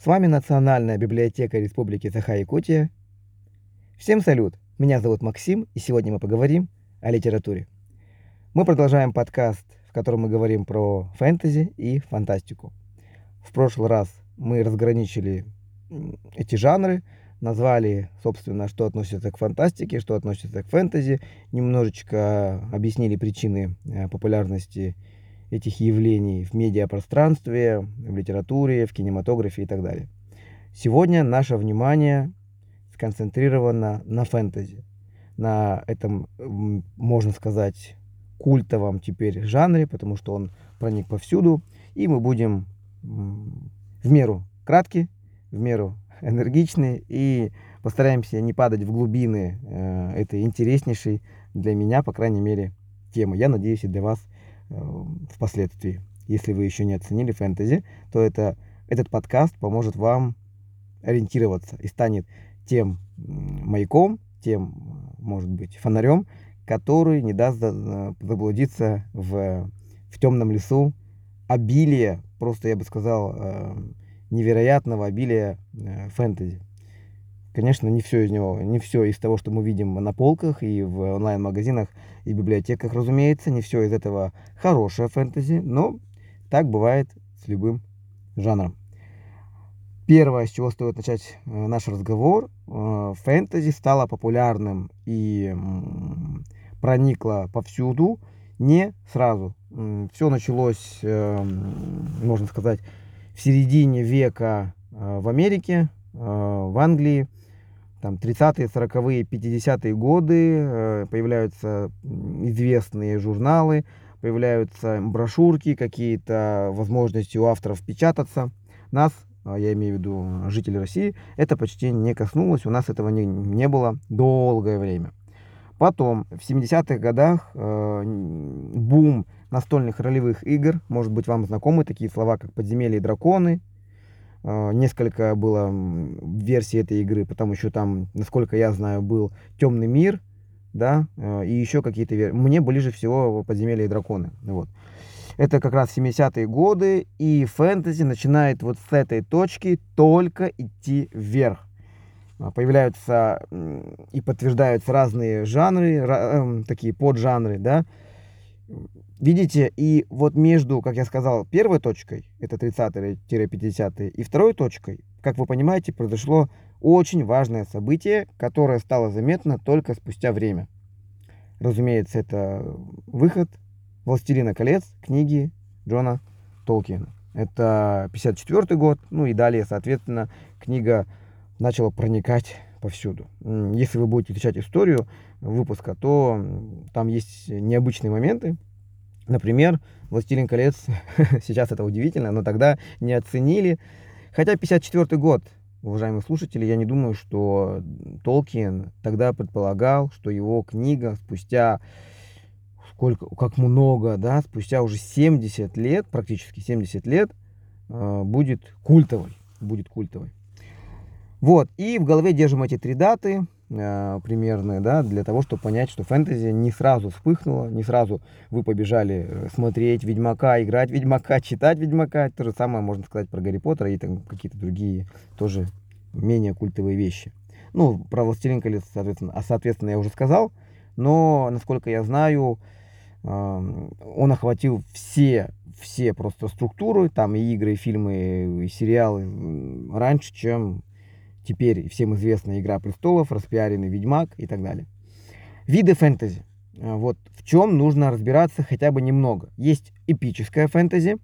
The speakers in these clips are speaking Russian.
С вами Национальная библиотека Республики Саха-Якутия. Всем салют! Меня зовут Максим, и сегодня мы поговорим о литературе. Мы продолжаем подкаст, в котором мы говорим про фэнтези и фантастику. В прошлый раз мы разграничили эти жанры, назвали, собственно, что относится к фантастике, что относится к фэнтези, немножечко объяснили причины э, популярности этих явлений в медиапространстве, в литературе, в кинематографе и так далее. Сегодня наше внимание сконцентрировано на фэнтези, на этом, можно сказать, культовом теперь жанре, потому что он проник повсюду, и мы будем в меру кратки, в меру энергичны и постараемся не падать в глубины э, этой интереснейшей для меня, по крайней мере, темы. Я надеюсь, и для вас впоследствии. Если вы еще не оценили фэнтези, то это, этот подкаст поможет вам ориентироваться и станет тем маяком, тем, может быть, фонарем, который не даст э, заблудиться в, в темном лесу обилия, просто я бы сказал, э, невероятного обилия э, фэнтези. Конечно, не все из него, не все из того, что мы видим на полках и в онлайн-магазинах и библиотеках, разумеется, не все из этого хорошее фэнтези, но так бывает с любым жанром. Первое, с чего стоит начать э, наш разговор, э, фэнтези стало популярным и проникло повсюду не сразу. Все началось, можно сказать, в середине века э, в Америке, э, в Англии, там 30-е, 40-е, 50-е годы э, появляются известные журналы, появляются брошюрки, какие-то возможности у авторов печататься. Нас, я имею в виду жителей России, это почти не коснулось, у нас этого не, не было долгое время. Потом, в 70-х годах, э, бум настольных ролевых игр. Может быть, вам знакомы такие слова, как «Подземелье и драконы». Э, несколько было версий этой игры, потому что там, насколько я знаю, был «Темный мир», да, э, и еще какие-то версии. Мне ближе всего «Подземелье и драконы». Вот. Это как раз 70-е годы, и фэнтези начинает вот с этой точки только идти вверх. А, появляются и подтверждаются разные жанры, эм, такие поджанры, да. Видите, и вот между, как я сказал, первой точкой, это 30-50-е, и второй точкой, как вы понимаете, произошло очень важное событие, которое стало заметно только спустя время. Разумеется, это выход «Властелина колец» книги Джона Толкиена. Это 54 год, ну и далее, соответственно, книга начало проникать повсюду. Если вы будете изучать историю выпуска, то там есть необычные моменты. Например, «Властелин колец», сейчас это удивительно, но тогда не оценили. Хотя 54 год, уважаемые слушатели, я не думаю, что Толкин тогда предполагал, что его книга спустя сколько, как много, да, спустя уже 70 лет, практически 70 лет, э, будет культовой, будет культовой. Вот, и в голове держим эти три даты э, примерные, да, для того, чтобы понять, что фэнтези не сразу вспыхнуло, не сразу вы побежали э, смотреть Ведьмака, играть Ведьмака, читать Ведьмака. То же самое можно сказать про Гарри Поттера и там какие-то другие тоже менее культовые вещи. Ну, про Властелин колец, соответственно, а, соответственно, я уже сказал, но, насколько я знаю, он охватил все, все просто структуры, там и игры, и фильмы, и сериалы раньше, чем теперь всем известная «Игра престолов», распиаренный «Ведьмак» и так далее. Виды фэнтези. А, вот в чем нужно разбираться хотя бы немного. Есть эпическая фэнтези.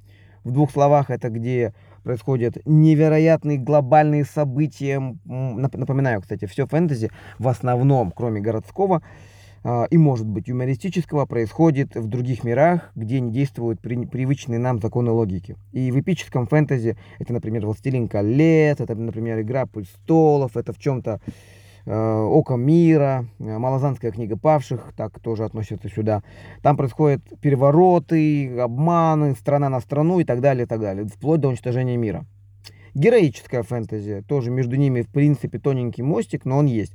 В двух словах это где происходят невероятные глобальные события. Напоминаю, кстати, все фэнтези в основном, кроме городского, и, может быть, юмористического происходит в других мирах, где не действуют при, привычные нам законы логики. И в эпическом фэнтези это, например, «Властелин колец», это, например, «Игра престолов», это в чем-то э, «Око мира», э, «Малозанская книга павших», так тоже относится сюда. Там происходят перевороты, обманы, страна на страну и так далее, и так далее, вплоть до уничтожения мира. Героическая фэнтези, тоже между ними, в принципе, тоненький мостик, но он есть.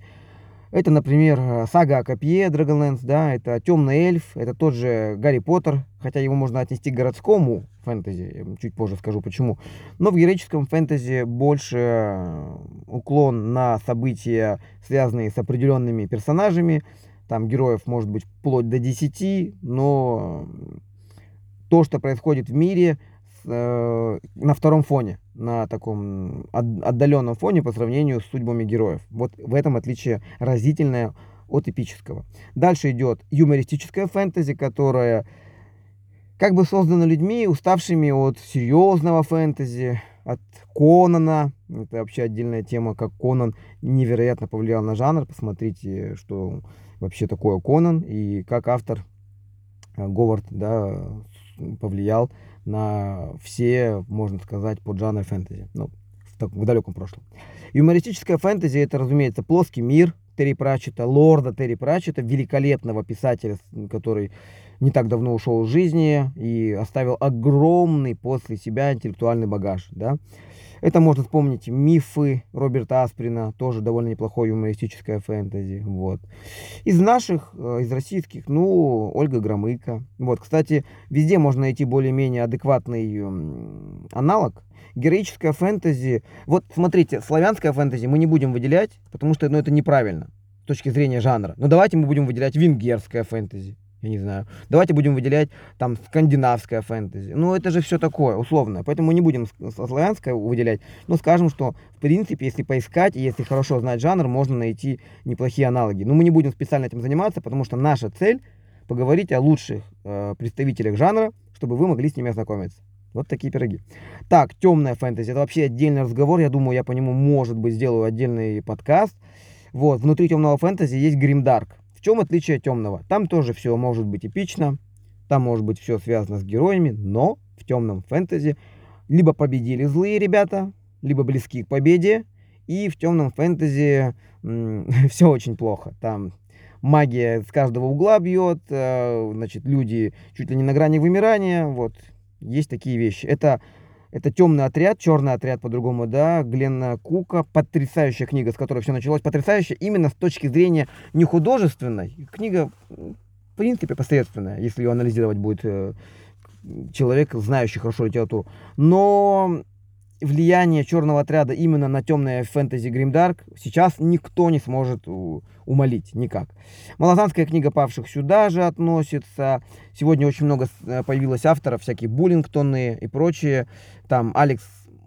Это, например, сага о копье Dragonlance, да, это темный эльф, это тот же Гарри Поттер, хотя его можно отнести к городскому фэнтези, чуть позже скажу почему. Но в героическом фэнтези больше уклон на события, связанные с определенными персонажами. Там героев может быть вплоть до 10, но то, что происходит в мире, э, на втором фоне на таком отдаленном фоне по сравнению с судьбами героев. Вот в этом отличие разительное от эпического. Дальше идет юмористическая фэнтези, которая как бы создана людьми, уставшими от серьезного фэнтези, от Конана. Это вообще отдельная тема, как Конан невероятно повлиял на жанр. Посмотрите, что вообще такое Конан и как автор э, Говард да, повлиял на все, можно сказать, поджанры фэнтези. Ну, в, так, в далеком прошлом. Юмористическая фэнтези это, разумеется, плоский мир Терри Пратчета, лорда Терри Пратчета, великолепного писателя, который не так давно ушел из жизни и оставил огромный после себя интеллектуальный багаж. Да? Это можно вспомнить мифы Роберта Асприна, тоже довольно неплохое юмористическое фэнтези. Вот. Из наших, э, из российских, ну, Ольга Громыко. Вот, кстати, везде можно найти более-менее адекватный аналог. Героическое фэнтези. Вот, смотрите, славянское фэнтези мы не будем выделять, потому что ну, это неправильно с точки зрения жанра. Но давайте мы будем выделять венгерское фэнтези я не знаю. Давайте будем выделять там скандинавское фэнтези. Ну, это же все такое, условное. Поэтому не будем славянское выделять. Но скажем, что, в принципе, если поискать, если хорошо знать жанр, можно найти неплохие аналоги. Но мы не будем специально этим заниматься, потому что наша цель поговорить о лучших э, представителях жанра, чтобы вы могли с ними ознакомиться. Вот такие пироги. Так, темная фэнтези. Это вообще отдельный разговор. Я думаю, я по нему, может быть, сделаю отдельный подкаст. Вот, внутри темного фэнтези есть гримдарк. В чем отличие темного? Там тоже все может быть эпично, там может быть все связано с героями, но в темном фэнтези либо победили злые ребята, либо близки к победе, и в темном фэнтези все очень плохо. Там магия с каждого угла бьет, э, значит, люди чуть ли не на грани вымирания, вот, есть такие вещи. Это это «Темный отряд», «Черный отряд» по-другому, да, Гленна Кука. Потрясающая книга, с которой все началось. Потрясающая именно с точки зрения не художественной. Книга, в принципе, посредственная, если ее анализировать будет э, человек, знающий хорошо литературу. Но влияние черного отряда именно на темное фэнтези Гримдарк сейчас никто не сможет умолить никак. Малозанская книга павших сюда же относится. Сегодня очень много э, появилось авторов, всякие Буллингтоны и прочие. Там Алекс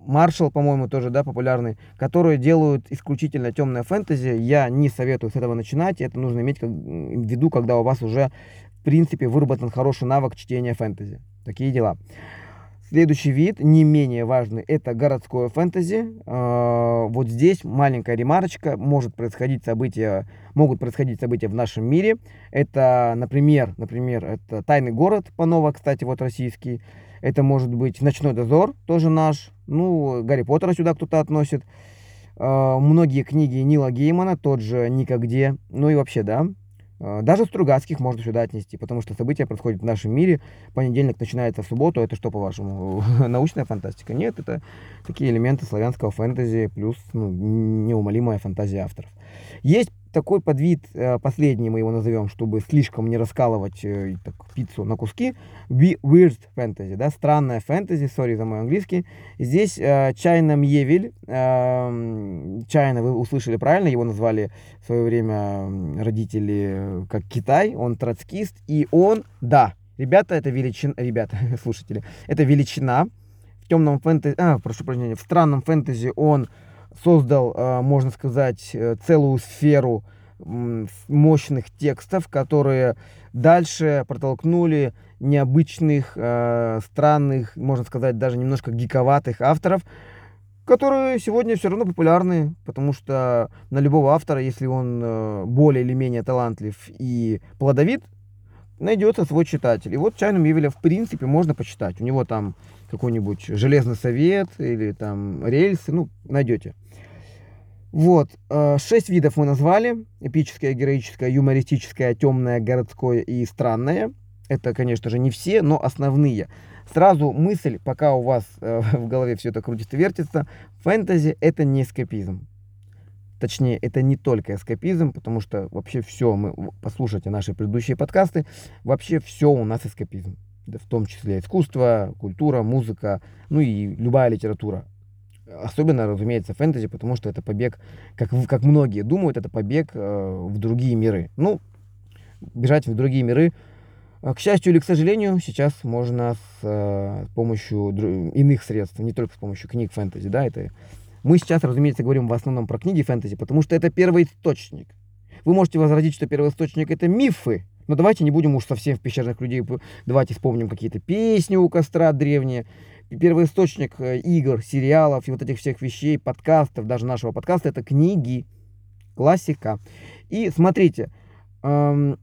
Маршал, по-моему, тоже, да, популярный, которые делают исключительно темное фэнтези. Я не советую с этого начинать. Это нужно иметь в виду, когда у вас уже, в принципе, выработан хороший навык чтения фэнтези. Такие дела. Следующий вид, не менее важный, это городское фэнтези. А, вот здесь маленькая ремарочка. Может происходить события, могут происходить события в нашем мире. Это, например, например, это «Тайный город» Панова, кстати, вот российский. Это может быть «Ночной дозор», тоже наш. Ну, Гарри Поттера сюда кто-то относит. А, многие книги Нила Геймана, тот же «Никогде». Ну и вообще, да, даже Стругацких можно сюда отнести, потому что события происходят в нашем мире. Понедельник начинается в субботу. Это что, по-вашему, научная фантастика? Нет, это такие элементы славянского фэнтези плюс ну, неумолимая фантазия авторов. Есть такой подвид, э, последний мы его назовем, чтобы слишком не раскалывать э, так, пиццу на куски, weird fantasy, да, странная фэнтези, сори за мой английский. Здесь э, Чайна Мьевель, э, Чайна, вы услышали правильно, его назвали в свое время родители э, как Китай, он троцкист, и он, да, ребята, это величина, ребята, слушатели, это величина. В темном фэнтези, а, прошу прощения, в странном фэнтези он создал, а, можно сказать, э, целую сферу мощных текстов, которые дальше протолкнули необычных, а, странных, можно сказать, даже немножко гиковатых авторов, которые сегодня все равно популярны, потому что на любого автора, если он э, более или менее талантлив и плодовит, найдется свой читатель. И вот Чайну Мивеля в принципе можно почитать. У него там какой-нибудь Железный Совет или там рельсы, ну, найдете. Вот, э, шесть видов мы назвали. Эпическое, героическое, юмористическое, темное, городское и странное. Это, конечно же, не все, но основные. Сразу мысль, пока у вас э, в голове все это крутится, вертится, фэнтези это не эскапизм. Точнее, это не только эскапизм, потому что вообще все, мы послушайте наши предыдущие подкасты, вообще все у нас эскапизм. В том числе искусство, культура, музыка, ну и любая литература. Особенно, разумеется, фэнтези, потому что это побег, как, как многие думают, это побег э, в другие миры. Ну, бежать в другие миры, э, к счастью или к сожалению, сейчас можно с э, помощью иных средств, не только с помощью книг фэнтези, да, это... Мы сейчас, разумеется, говорим в основном про книги фэнтези, потому что это первый источник. Вы можете возразить, что первый источник это мифы, но давайте не будем уж совсем в пещерных людей, давайте вспомним какие-то песни у костра древние, первоисточник э, игр, сериалов и вот этих всех вещей, подкастов, даже нашего подкаста, это книги, классика. И смотрите, эм,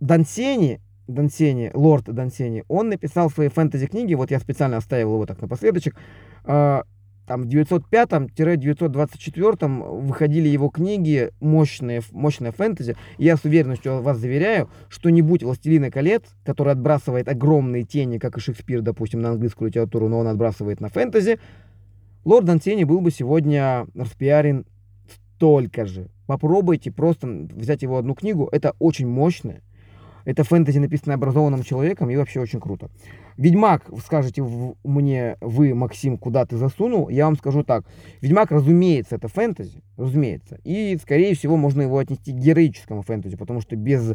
Дансени, Дансени, лорд Дансени, он написал свои фэнтези-книги, вот я специально оставил его так напоследочек, э, там в 905-924 выходили его книги, мощные, мощная фэнтези. Я с уверенностью вас заверяю, что не будь «Властелина колец», который отбрасывает огромные тени, как и Шекспир, допустим, на английскую литературу, но он отбрасывает на фэнтези, Лорд Антени был бы сегодня распиарен столько же. Попробуйте просто взять его одну книгу, это очень мощная, это фэнтези, написанное образованным человеком, и вообще очень круто. Ведьмак, скажете мне вы, Максим, куда ты засунул, я вам скажу так. Ведьмак, разумеется, это фэнтези, разумеется. И, скорее всего, можно его отнести к героическому фэнтези, потому что без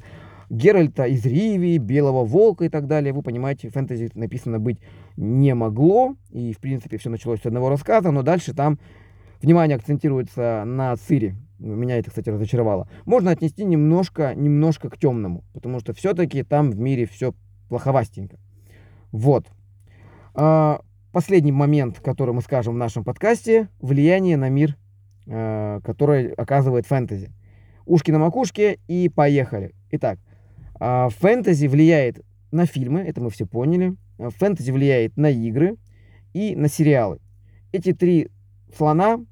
Геральта из Ривии, Белого Волка и так далее, вы понимаете, фэнтези написано быть не могло. И, в принципе, все началось с одного рассказа, но дальше там внимание акцентируется на Цири, меня это, кстати, разочаровало. Можно отнести немножко, немножко к темному, потому что все-таки там в мире все плоховастенько. Вот. А, последний момент, который мы скажем в нашем подкасте, влияние на мир, а, который оказывает фэнтези. Ушки на макушке и поехали. Итак, а, фэнтези влияет на фильмы, это мы все поняли. Фэнтези влияет на игры и на сериалы. Эти три слона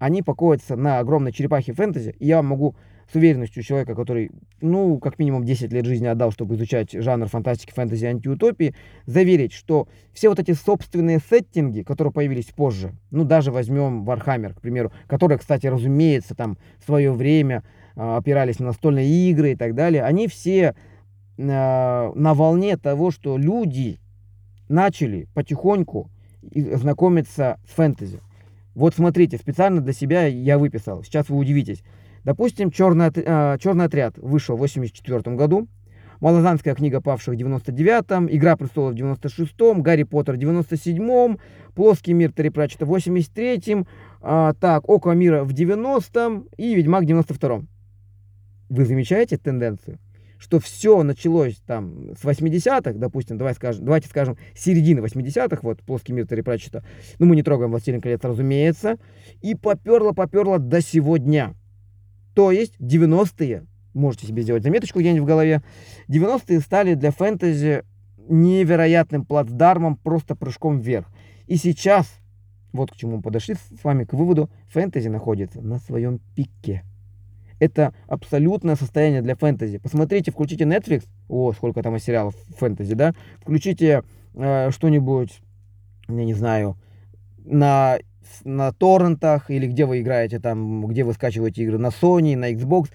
они покоятся на огромной черепахе фэнтези, и я могу с уверенностью человека, который, ну, как минимум 10 лет жизни отдал, чтобы изучать жанр фантастики, фэнтези, антиутопии, заверить, что все вот эти собственные сеттинги, которые появились позже, ну, даже возьмем Warhammer, к примеру, которые, кстати, разумеется, там в свое время э, опирались на настольные игры и так далее, они все э, на волне того, что люди начали потихоньку знакомиться с фэнтези. Вот смотрите, специально для себя я выписал. Сейчас вы удивитесь. Допустим, «Черный, э, черный отряд» вышел в 1984 году. Малозанская книга павших в 99-м, Игра престолов в 96-м, Гарри Поттер в 97-м, Плоский мир Терри Пратчета в 83-м, а, так, Око мира в 90-м и Ведьмак в 92-м. Вы замечаете тенденцию? Что все началось там с 80-х, допустим, давай скажем, давайте скажем, середины 80-х, вот плоский мир Терри Пратчета, ну мы не трогаем «Властелин колец», разумеется, и поперло-поперло до сегодня. То есть 90-е, можете себе сделать заметочку где-нибудь в голове, 90-е стали для фэнтези невероятным плацдармом, просто прыжком вверх. И сейчас, вот к чему мы подошли с вами, к выводу, фэнтези находится на своем пике это абсолютное состояние для фэнтези. Посмотрите, включите Netflix, о, сколько там сериалов фэнтези, да, включите э, что-нибудь, я не знаю, на, на торрентах или где вы играете там, где вы скачиваете игры, на Sony, на Xbox,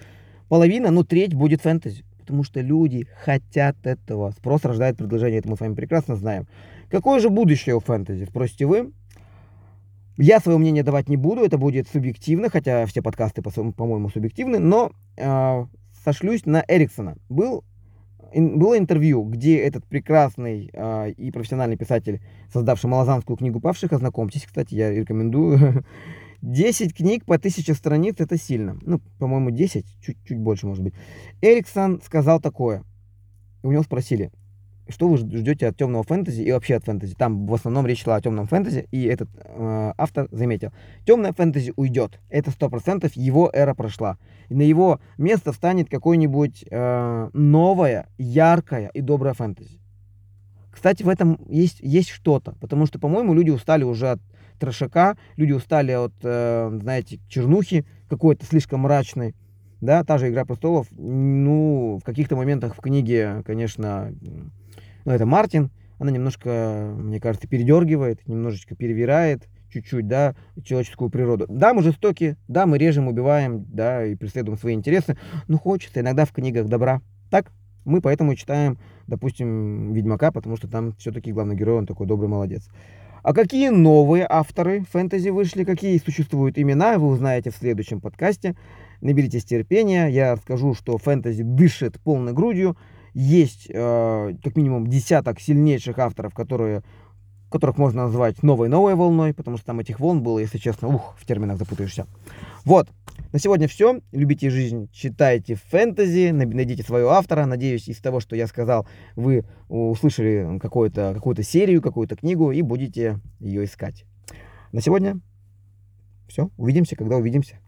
половина, ну треть будет фэнтези. Потому что люди хотят этого. Спрос рождает предложение, это мы с вами прекрасно знаем. Какое же будущее у фэнтези, спросите вы? Я свое мнение давать не буду, это будет субъективно, хотя все подкасты, по-моему, субъективны, но э, сошлюсь на Эриксона. Был, ин, было интервью, где этот прекрасный э, и профессиональный писатель, создавший малозанскую книгу павших, ознакомьтесь, кстати, я рекомендую. 10 книг по 1000 страниц это сильно. Ну, по-моему, 10, чуть-чуть больше, может быть. Эриксон сказал такое. У него спросили, что вы ждете от темного фэнтези и вообще от фэнтези. Там в основном речь шла о темном фэнтези, и этот э, автор заметил, темное фэнтези уйдет, это сто процентов его эра прошла. И на его место встанет какое-нибудь э, новое, яркое и доброе фэнтези. Кстати, в этом есть, есть что-то, потому что, по-моему, люди устали уже от трошака, люди устали от, э, знаете, чернухи какой-то слишком мрачной. Да, та же «Игра престолов», ну, в каких-то моментах в книге, конечно, ну, это Мартин, она немножко, мне кажется, передергивает, немножечко перевирает, чуть-чуть, да, человеческую природу. Да, мы жестоки, да, мы режем, убиваем, да, и преследуем свои интересы, но хочется иногда в книгах добра. Так? Мы поэтому читаем, допустим, Ведьмака, потому что там все-таки главный герой, он такой добрый молодец. А какие новые авторы фэнтези вышли, какие существуют имена, вы узнаете в следующем подкасте. Наберитесь терпения, я расскажу, что фэнтези дышит полной грудью. Есть э, как минимум десяток сильнейших авторов, которые которых можно назвать новой-новой волной, потому что там этих волн было, если честно, ух, в терминах запутаешься. Вот, на сегодня все. Любите жизнь, читайте фэнтези, найдите своего автора. Надеюсь, из того, что я сказал, вы услышали какую-то какую серию, какую-то книгу и будете ее искать. На сегодня все. Увидимся, когда увидимся.